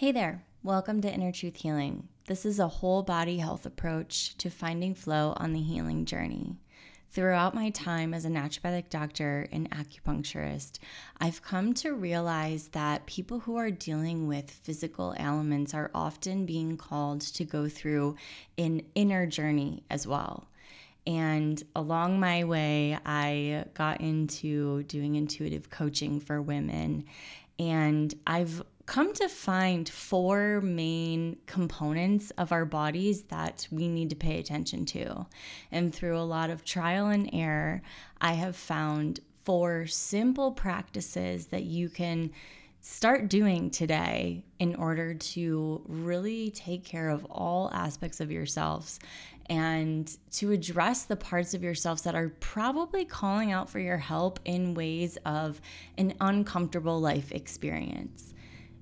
Hey there, welcome to Inner Truth Healing. This is a whole body health approach to finding flow on the healing journey. Throughout my time as a naturopathic doctor and acupuncturist, I've come to realize that people who are dealing with physical ailments are often being called to go through an inner journey as well. And along my way, I got into doing intuitive coaching for women. And I've come to find four main components of our bodies that we need to pay attention to. And through a lot of trial and error, I have found four simple practices that you can start doing today in order to really take care of all aspects of yourselves and to address the parts of yourselves that are probably calling out for your help in ways of an uncomfortable life experience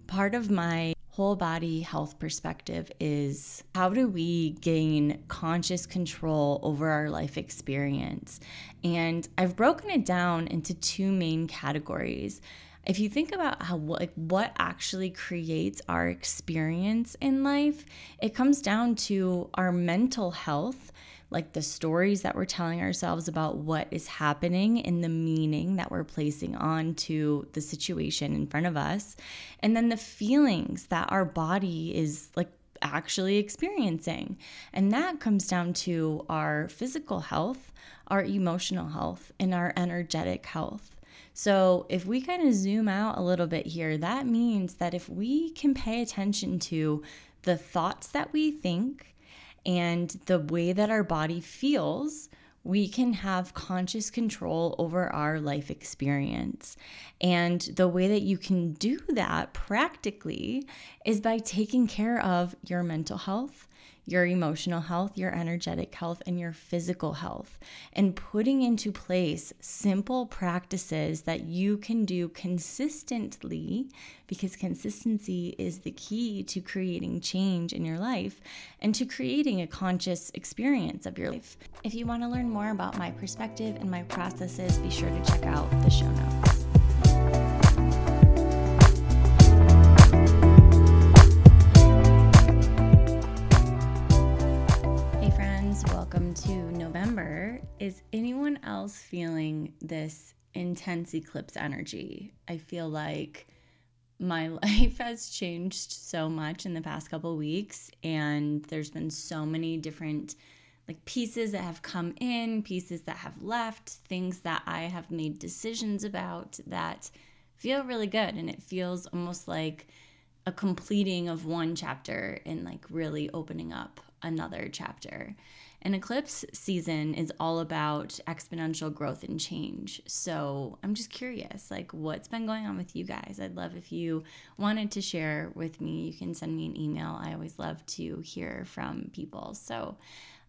part of my whole body health perspective is how do we gain conscious control over our life experience? And I've broken it down into two main categories. If you think about how like what actually creates our experience in life, it comes down to our mental health like the stories that we're telling ourselves about what is happening and the meaning that we're placing onto the situation in front of us, and then the feelings that our body is like actually experiencing. And that comes down to our physical health, our emotional health, and our energetic health. So, if we kind of zoom out a little bit here, that means that if we can pay attention to the thoughts that we think, and the way that our body feels, we can have conscious control over our life experience. And the way that you can do that practically is by taking care of your mental health, your emotional health, your energetic health, and your physical health, and putting into place simple practices that you can do consistently because consistency is the key to creating change in your life and to creating a conscious experience of your life. If you want to learn more about my perspective and my processes, be sure to check out the show notes. Is anyone else feeling this intense eclipse energy? I feel like my life has changed so much in the past couple weeks and there's been so many different like pieces that have come in, pieces that have left, things that I have made decisions about that feel really good and it feels almost like a completing of one chapter and like really opening up another chapter. An eclipse season is all about exponential growth and change. So I'm just curious, like, what's been going on with you guys? I'd love if you wanted to share with me. You can send me an email. I always love to hear from people. So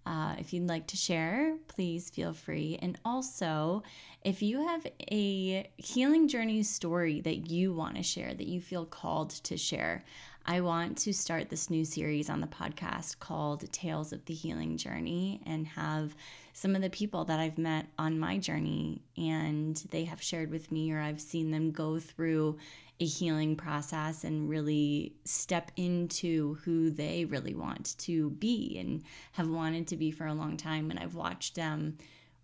uh, if you'd like to share, please feel free. And also, if you have a healing journey story that you want to share, that you feel called to share, I want to start this new series on the podcast called Tales of the Healing Journey and have some of the people that I've met on my journey and they have shared with me or I've seen them go through a healing process and really step into who they really want to be and have wanted to be for a long time. And I've watched them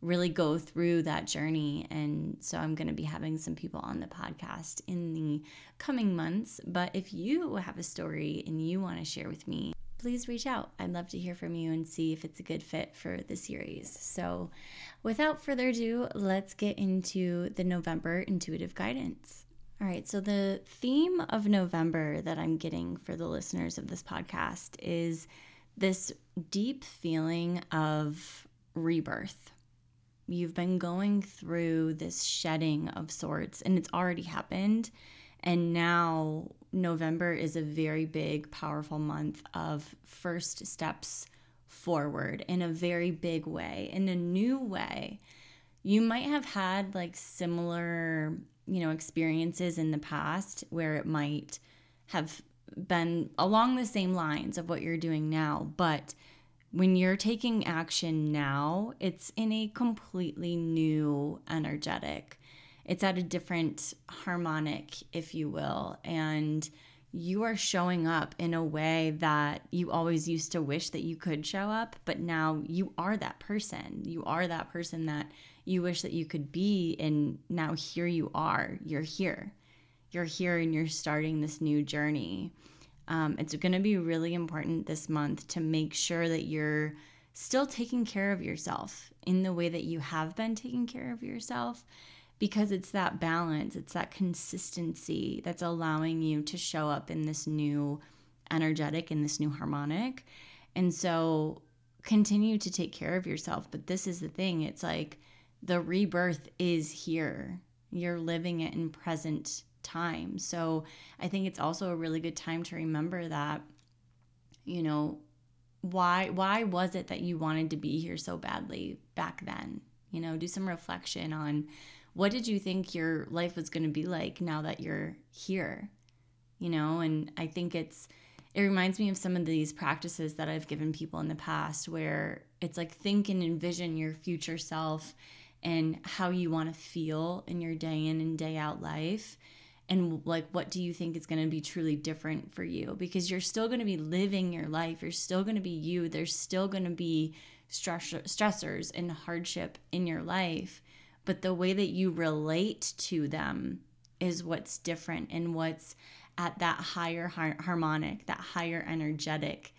really go through that journey. And so I'm going to be having some people on the podcast in the coming months. But if you have a story and you want to share with me, please reach out. I'd love to hear from you and see if it's a good fit for the series. So, without further ado, let's get into the November intuitive guidance. All right, so the theme of November that I'm getting for the listeners of this podcast is this deep feeling of rebirth you've been going through this shedding of sorts and it's already happened. And now November is a very big, powerful month of first steps forward in a very big way, in a new way. You might have had like similar, you know, experiences in the past where it might have been along the same lines of what you're doing now, but when you're taking action now, it's in a completely new energetic. It's at a different harmonic, if you will. And you are showing up in a way that you always used to wish that you could show up, but now you are that person. You are that person that you wish that you could be. And now here you are. You're here. You're here and you're starting this new journey. Um, it's going to be really important this month to make sure that you're still taking care of yourself in the way that you have been taking care of yourself because it's that balance, it's that consistency that's allowing you to show up in this new energetic, in this new harmonic. And so continue to take care of yourself. But this is the thing it's like the rebirth is here, you're living it in present time. So I think it's also a really good time to remember that, you know, why why was it that you wanted to be here so badly back then? You know, do some reflection on what did you think your life was going to be like now that you're here? You know, and I think it's, it reminds me of some of these practices that I've given people in the past where it's like think and envision your future self and how you want to feel in your day in and day out life and like what do you think is going to be truly different for you because you're still going to be living your life you're still going to be you there's still going to be stress- stressors and hardship in your life but the way that you relate to them is what's different and what's at that higher har- harmonic, that higher energetic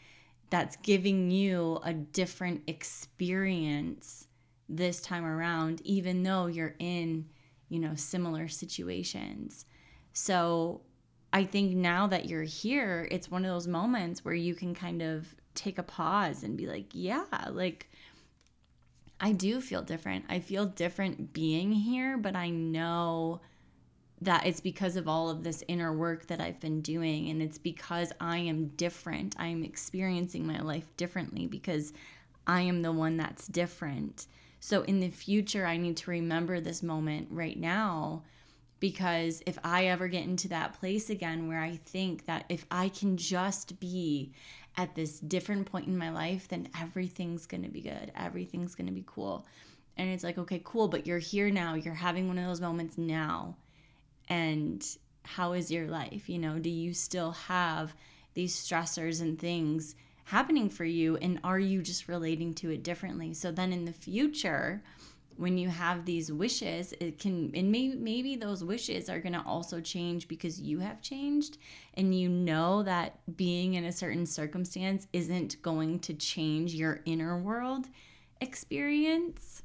that's giving you a different experience this time around even though you're in, you know, similar situations. So, I think now that you're here, it's one of those moments where you can kind of take a pause and be like, yeah, like I do feel different. I feel different being here, but I know that it's because of all of this inner work that I've been doing. And it's because I am different. I am experiencing my life differently because I am the one that's different. So in the future, I need to remember this moment right now because if I ever get into that place again where I think that if I can just be at this different point in my life, then everything's gonna be good. Everything's gonna be cool. And it's like, okay, cool, but you're here now. You're having one of those moments now. And how is your life? You know, do you still have these stressors and things happening for you? And are you just relating to it differently? So then in the future, when you have these wishes it can and maybe maybe those wishes are going to also change because you have changed and you know that being in a certain circumstance isn't going to change your inner world experience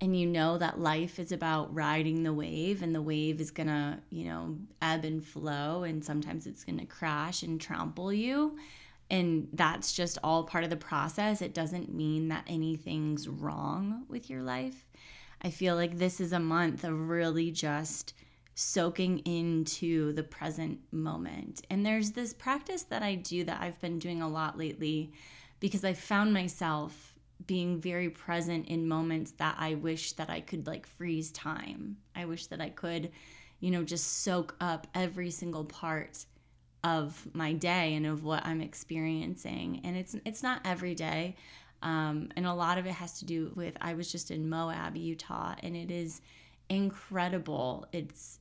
and you know that life is about riding the wave and the wave is going to you know ebb and flow and sometimes it's going to crash and trample you and that's just all part of the process. It doesn't mean that anything's wrong with your life. I feel like this is a month of really just soaking into the present moment. And there's this practice that I do that I've been doing a lot lately because I found myself being very present in moments that I wish that I could like freeze time. I wish that I could, you know, just soak up every single part of my day and of what I'm experiencing. And it's it's not every day. Um, and a lot of it has to do with I was just in Moab, Utah, and it is incredible. It's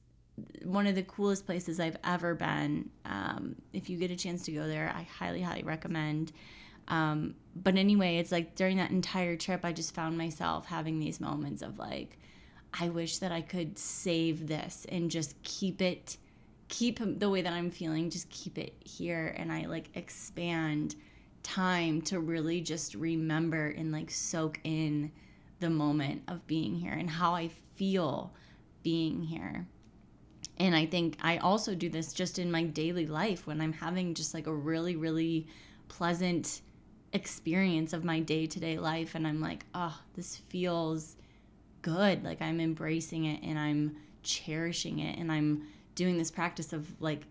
one of the coolest places I've ever been. Um, if you get a chance to go there, I highly, highly recommend. Um, but anyway, it's like during that entire trip, I just found myself having these moments of like, I wish that I could save this and just keep it, keep the way that I'm feeling, just keep it here. And I like expand time to really just remember and like soak in the moment of being here and how I feel being here. And I think I also do this just in my daily life when I'm having just like a really, really pleasant experience of my day to day life. And I'm like, oh, this feels good. Like I'm embracing it and I'm cherishing it. And I'm doing this practice of like,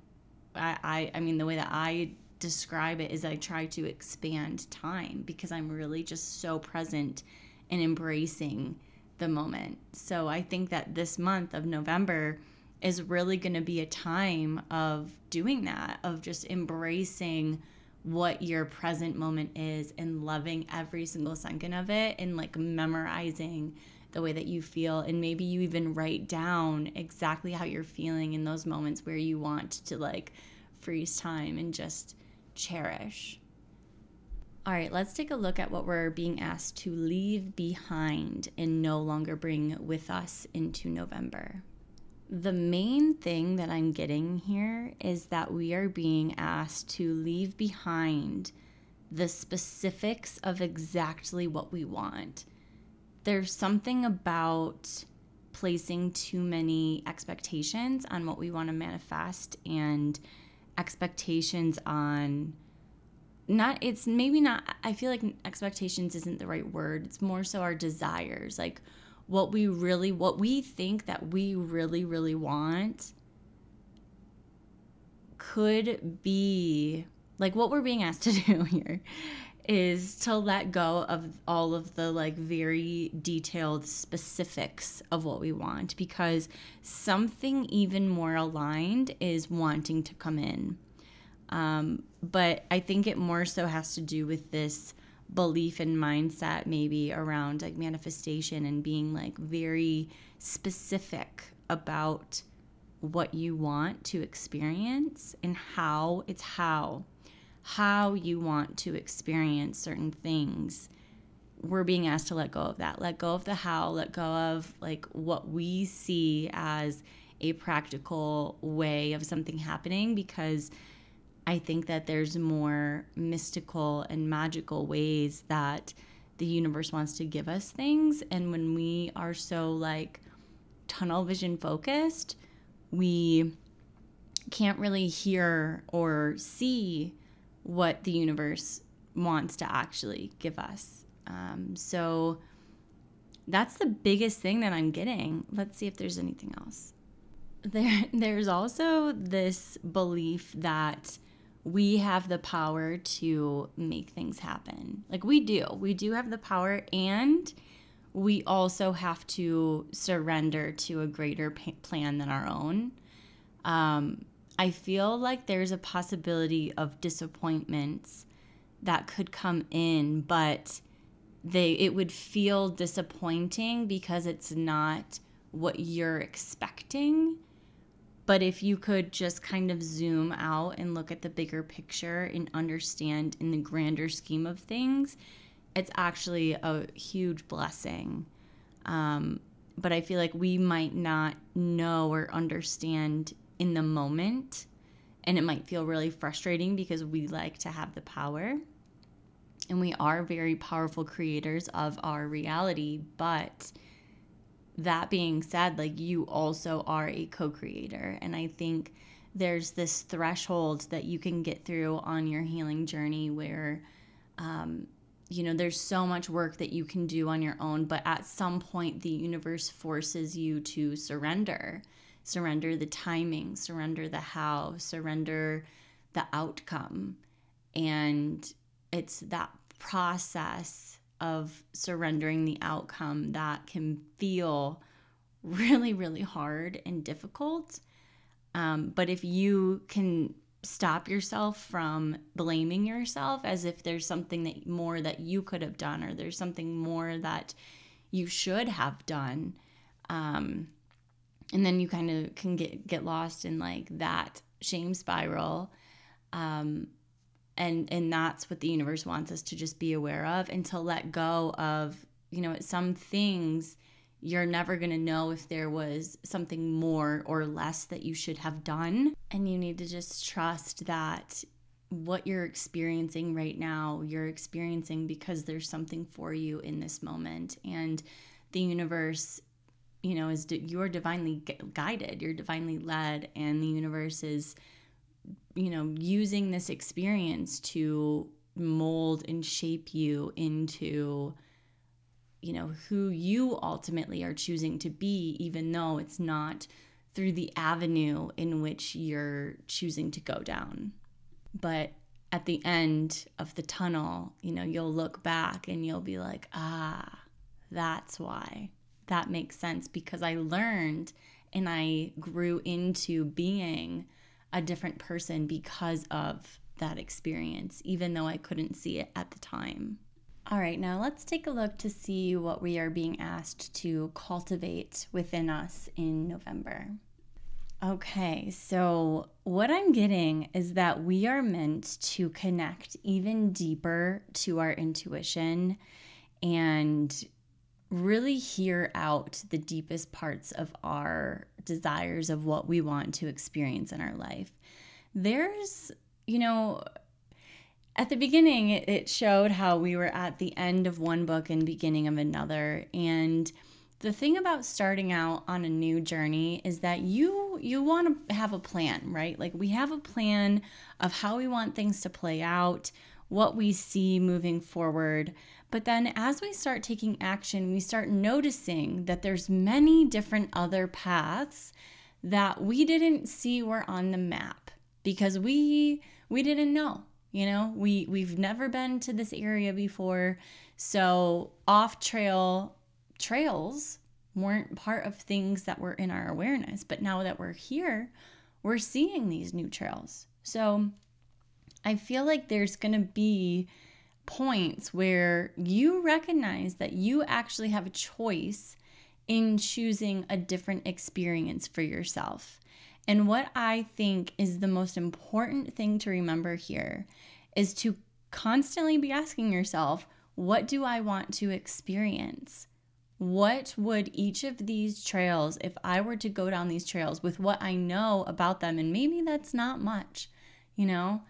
I, I, I mean, the way that I describe it is I try to expand time because I'm really just so present and embracing the moment. So I think that this month of November is really going to be a time of doing that, of just embracing what your present moment is and loving every single second of it and like memorizing the way that you feel and maybe you even write down exactly how you're feeling in those moments where you want to like freeze time and just cherish. All right, let's take a look at what we're being asked to leave behind and no longer bring with us into November. The main thing that I'm getting here is that we are being asked to leave behind the specifics of exactly what we want. There's something about placing too many expectations on what we want to manifest and expectations on not it's maybe not I feel like expectations isn't the right word. It's more so our desires. Like what we really what we think that we really really want could be like what we're being asked to do here is to let go of all of the like very detailed specifics of what we want because something even more aligned is wanting to come in. Um, but I think it more so has to do with this belief and mindset, maybe around like manifestation and being like very specific about what you want to experience and how it's how how you want to experience certain things we're being asked to let go of that let go of the how let go of like what we see as a practical way of something happening because I think that there's more mystical and magical ways that the universe wants to give us things. And when we are so like tunnel vision focused, we can't really hear or see what the universe wants to actually give us. Um, so that's the biggest thing that I'm getting. Let's see if there's anything else. There, there's also this belief that we have the power to make things happen. Like we do. We do have the power and we also have to surrender to a greater plan than our own. Um, I feel like there's a possibility of disappointments that could come in, but they it would feel disappointing because it's not what you're expecting but if you could just kind of zoom out and look at the bigger picture and understand in the grander scheme of things, it's actually a huge blessing. Um, but I feel like we might not know or understand in the moment. And it might feel really frustrating because we like to have the power. And we are very powerful creators of our reality. But that being said, like you also are a co creator. And I think there's this threshold that you can get through on your healing journey where, um, you know, there's so much work that you can do on your own, but at some point, the universe forces you to surrender. Surrender the timing, surrender the how, surrender the outcome. And it's that process of surrendering the outcome that can feel really, really hard and difficult. Um, but if you can stop yourself from blaming yourself as if there's something that more that you could have done or there's something more that you should have done um, and then you kind of can get get lost in like that shame spiral. Um, and and that's what the universe wants us to just be aware of and to let go of you know some things you're never going to know if there was something more or less that you should have done. And you need to just trust that what you're experiencing right now you're experiencing because there's something for you in this moment. And the universe you know is you're divinely guided you're divinely led and the universe is you know, using this experience to mold and shape you into you know who you ultimately are choosing to be even though it's not through the avenue in which you're choosing to go down. But at the end of the tunnel you know you'll look back and you'll be like ah that's why that makes sense because i learned and i grew into being a different person because of that experience, even though I couldn't see it at the time. All right, now let's take a look to see what we are being asked to cultivate within us in November. Okay, so what I'm getting is that we are meant to connect even deeper to our intuition and really hear out the deepest parts of our desires of what we want to experience in our life. There's, you know, at the beginning, it showed how we were at the end of one book and beginning of another. And the thing about starting out on a new journey is that you you want to have a plan, right? Like we have a plan of how we want things to play out, what we see moving forward. But then as we start taking action, we start noticing that there's many different other paths that we didn't see were on the map because we we didn't know you know, we we've never been to this area before. So off trail trails weren't part of things that were in our awareness. But now that we're here, we're seeing these new trails. So I feel like there's going to be points where you recognize that you actually have a choice in choosing a different experience for yourself. And what I think is the most important thing to remember here is to constantly be asking yourself, what do I want to experience? What would each of these trails, if I were to go down these trails with what I know about them, and maybe that's not much, you know?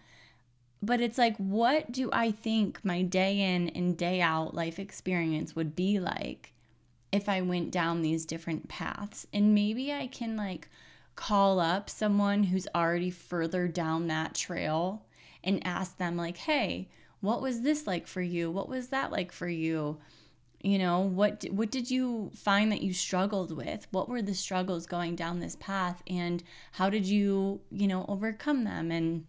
But it's like, what do I think my day in and day out life experience would be like if I went down these different paths? And maybe I can like call up someone who's already further down that trail and ask them like hey what was this like for you? What was that like for you? You know what what did you find that you struggled with? What were the struggles going down this path? And how did you you know overcome them? And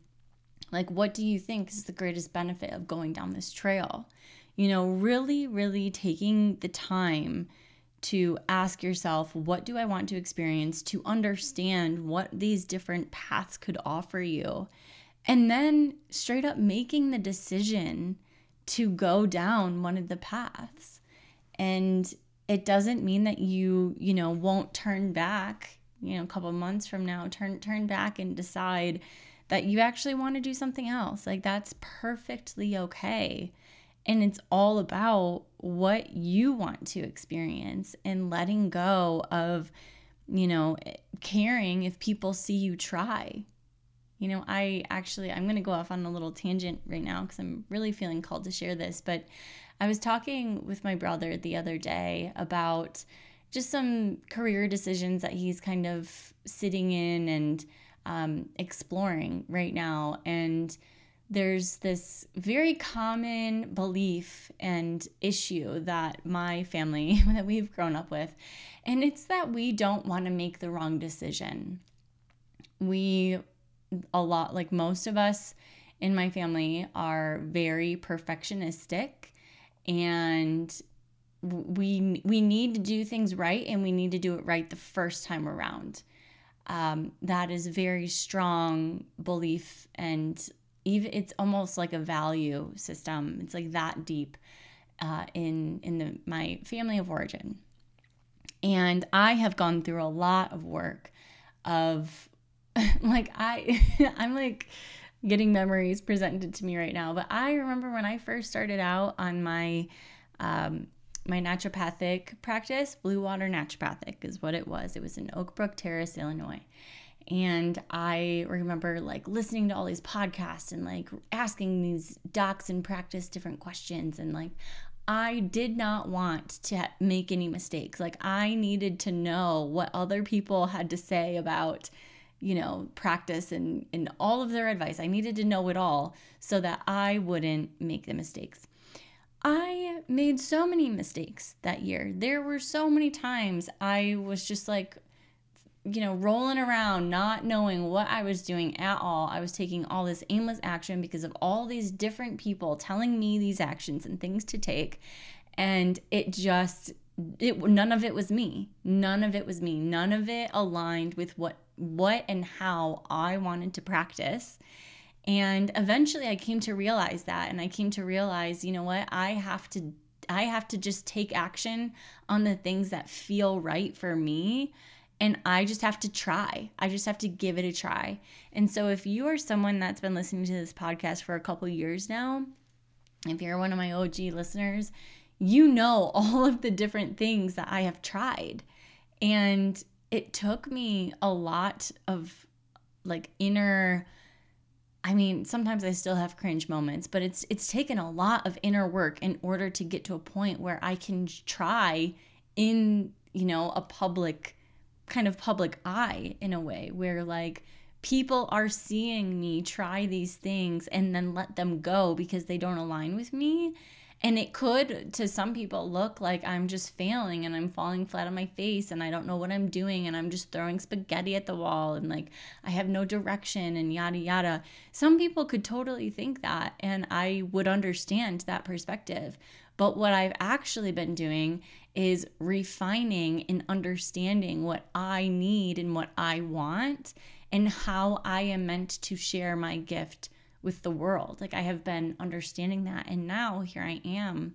like what do you think is the greatest benefit of going down this trail you know really really taking the time to ask yourself, what do I want to experience, to understand what these different paths could offer you. And then straight up making the decision to go down one of the paths. And it doesn't mean that you, you know, won't turn back, you know, a couple months from now, turn turn back and decide that you actually want to do something else. Like that's perfectly okay. And it's all about what you want to experience and letting go of, you know, caring if people see you try. You know, I actually, I'm going to go off on a little tangent right now because I'm really feeling called to share this. But I was talking with my brother the other day about just some career decisions that he's kind of sitting in and um, exploring right now. And there's this very common belief and issue that my family that we've grown up with and it's that we don't want to make the wrong decision we a lot like most of us in my family are very perfectionistic and we we need to do things right and we need to do it right the first time around um, that is very strong belief and even it's almost like a value system. It's like that deep uh, in in the my family of origin, and I have gone through a lot of work of like I I'm like getting memories presented to me right now. But I remember when I first started out on my um, my naturopathic practice, Blue Water Naturopathic is what it was. It was in Oak Brook Terrace, Illinois. And I remember like listening to all these podcasts and like asking these docs in practice different questions. And like, I did not want to make any mistakes. Like, I needed to know what other people had to say about, you know, practice and, and all of their advice. I needed to know it all so that I wouldn't make the mistakes. I made so many mistakes that year. There were so many times I was just like, you know, rolling around, not knowing what I was doing at all. I was taking all this aimless action because of all these different people telling me these actions and things to take. And it just, it none of it was me. None of it was me. None of it aligned with what what and how I wanted to practice. And eventually I came to realize that and I came to realize, you know what? I have to I have to just take action on the things that feel right for me and I just have to try. I just have to give it a try. And so if you are someone that's been listening to this podcast for a couple years now, if you're one of my OG listeners, you know all of the different things that I have tried. And it took me a lot of like inner I mean, sometimes I still have cringe moments, but it's it's taken a lot of inner work in order to get to a point where I can try in, you know, a public kind of public eye in a way where like people are seeing me try these things and then let them go because they don't align with me and it could, to some people, look like I'm just failing and I'm falling flat on my face and I don't know what I'm doing and I'm just throwing spaghetti at the wall and like I have no direction and yada yada. Some people could totally think that and I would understand that perspective. But what I've actually been doing is refining and understanding what I need and what I want and how I am meant to share my gift with the world. Like I have been understanding that. And now here I am,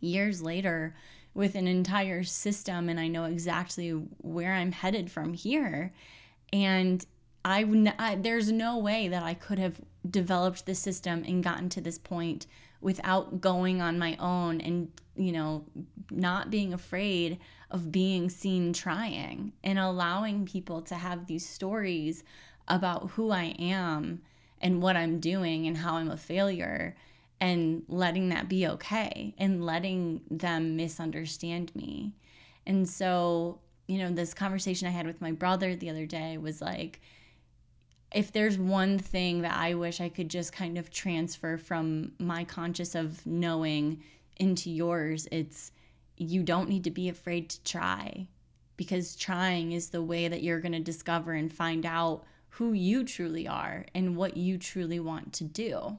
years later, with an entire system, and I know exactly where I'm headed from here. And I, I there's no way that I could have developed the system and gotten to this point without going on my own and you know not being afraid of being seen trying and allowing people to have these stories about who I am and what I'm doing and how I'm a failure and letting that be okay and letting them misunderstand me. And so, you know, this conversation I had with my brother the other day was like, if there's one thing that I wish I could just kind of transfer from my conscious of knowing into yours, it's you don't need to be afraid to try because trying is the way that you're going to discover and find out who you truly are and what you truly want to do.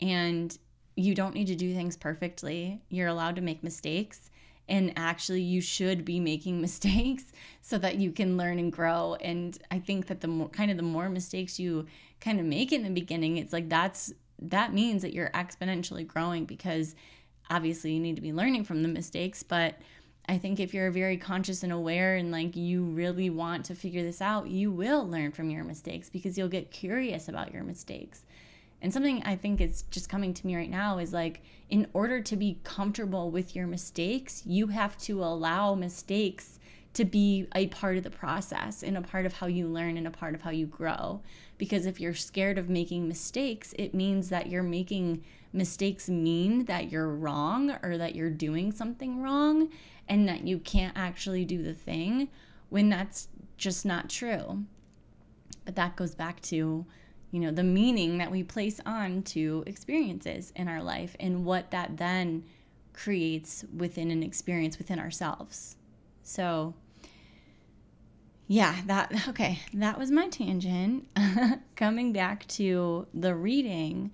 And you don't need to do things perfectly. You're allowed to make mistakes. And actually, you should be making mistakes so that you can learn and grow. And I think that the more kind of the more mistakes you kind of make in the beginning, it's like that's that means that you're exponentially growing because obviously you need to be learning from the mistakes, but I think if you're very conscious and aware and like you really want to figure this out, you will learn from your mistakes because you'll get curious about your mistakes. And something I think is just coming to me right now is like, in order to be comfortable with your mistakes, you have to allow mistakes to be a part of the process and a part of how you learn and a part of how you grow. Because if you're scared of making mistakes, it means that you're making mistakes mean that you're wrong or that you're doing something wrong and that you can't actually do the thing when that's just not true. But that goes back to, you know, the meaning that we place on to experiences in our life and what that then creates within an experience within ourselves. So, yeah, that okay, that was my tangent. Coming back to the reading,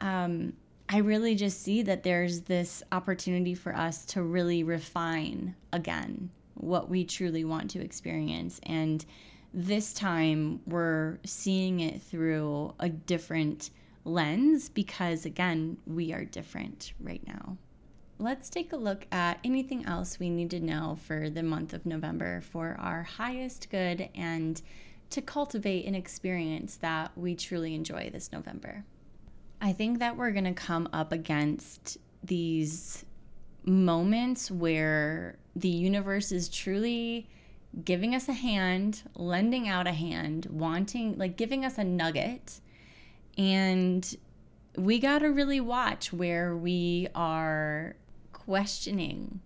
um, I really just see that there's this opportunity for us to really refine again what we truly want to experience. And this time we're seeing it through a different lens because, again, we are different right now. Let's take a look at anything else we need to know for the month of November for our highest good and to cultivate an experience that we truly enjoy this November. I think that we're going to come up against these moments where the universe is truly giving us a hand, lending out a hand, wanting, like giving us a nugget. And we got to really watch where we are questioning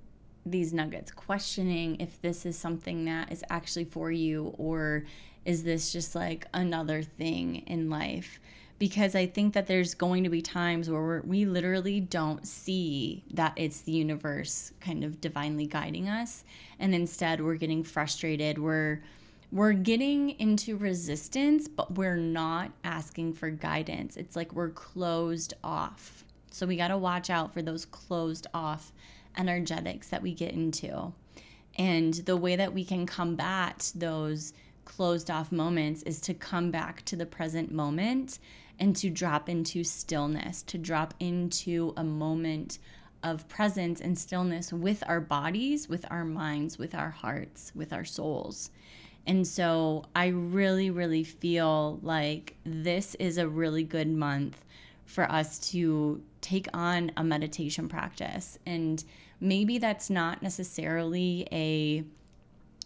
these nuggets, questioning if this is something that is actually for you or is this just like another thing in life because I think that there's going to be times where we literally don't see that it's the universe kind of divinely guiding us. And instead we're getting frustrated. We're we're getting into resistance but we're not asking for guidance. It's like we're closed off. So we got to watch out for those closed off energetics that we get into. And the way that we can combat those closed off moments is to come back to the present moment and to drop into stillness, to drop into a moment of presence and stillness with our bodies, with our minds, with our hearts, with our souls. And so I really, really feel like this is a really good month for us to take on a meditation practice. And maybe that's not necessarily a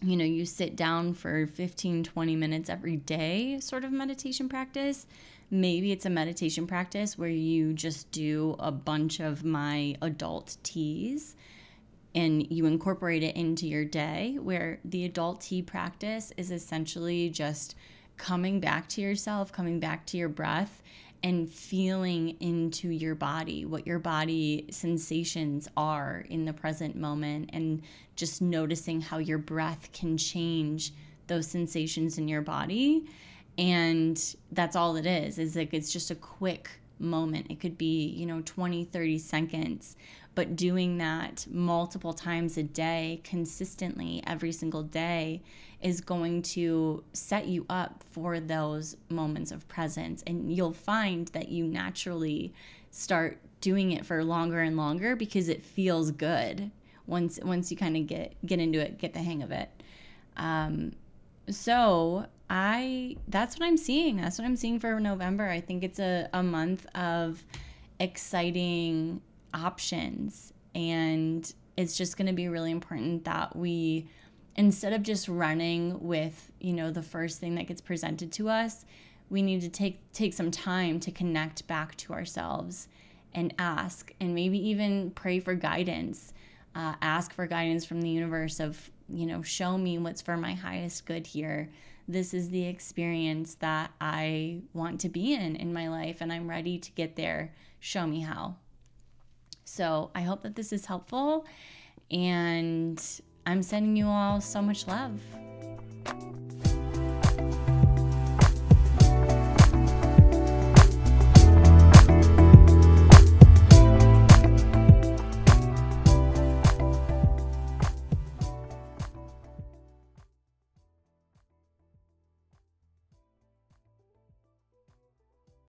you know, you sit down for 15, 20 minutes every day sort of meditation practice. Maybe it's a meditation practice where you just do a bunch of my adult teas and you incorporate it into your day, where the adult tea practice is essentially just coming back to yourself, coming back to your breath, and feeling into your body, what your body sensations are in the present moment, and just noticing how your breath can change those sensations in your body. And that's all it is, is like it's just a quick moment. It could be, you know, 20, 30 seconds, but doing that multiple times a day, consistently every single day, is going to set you up for those moments of presence. And you'll find that you naturally start doing it for longer and longer because it feels good once once you kind of get get into it, get the hang of it. Um, so I that's what I'm seeing. That's what I'm seeing for November. I think it's a, a month of exciting options and it's just going to be really important that we instead of just running with you know the first thing that gets presented to us we need to take take some time to connect back to ourselves and ask and maybe even pray for guidance uh, ask for guidance from the universe of you know show me what's for my highest good here this is the experience that i want to be in in my life and i'm ready to get there show me how so i hope that this is helpful and I'm sending you all so much love.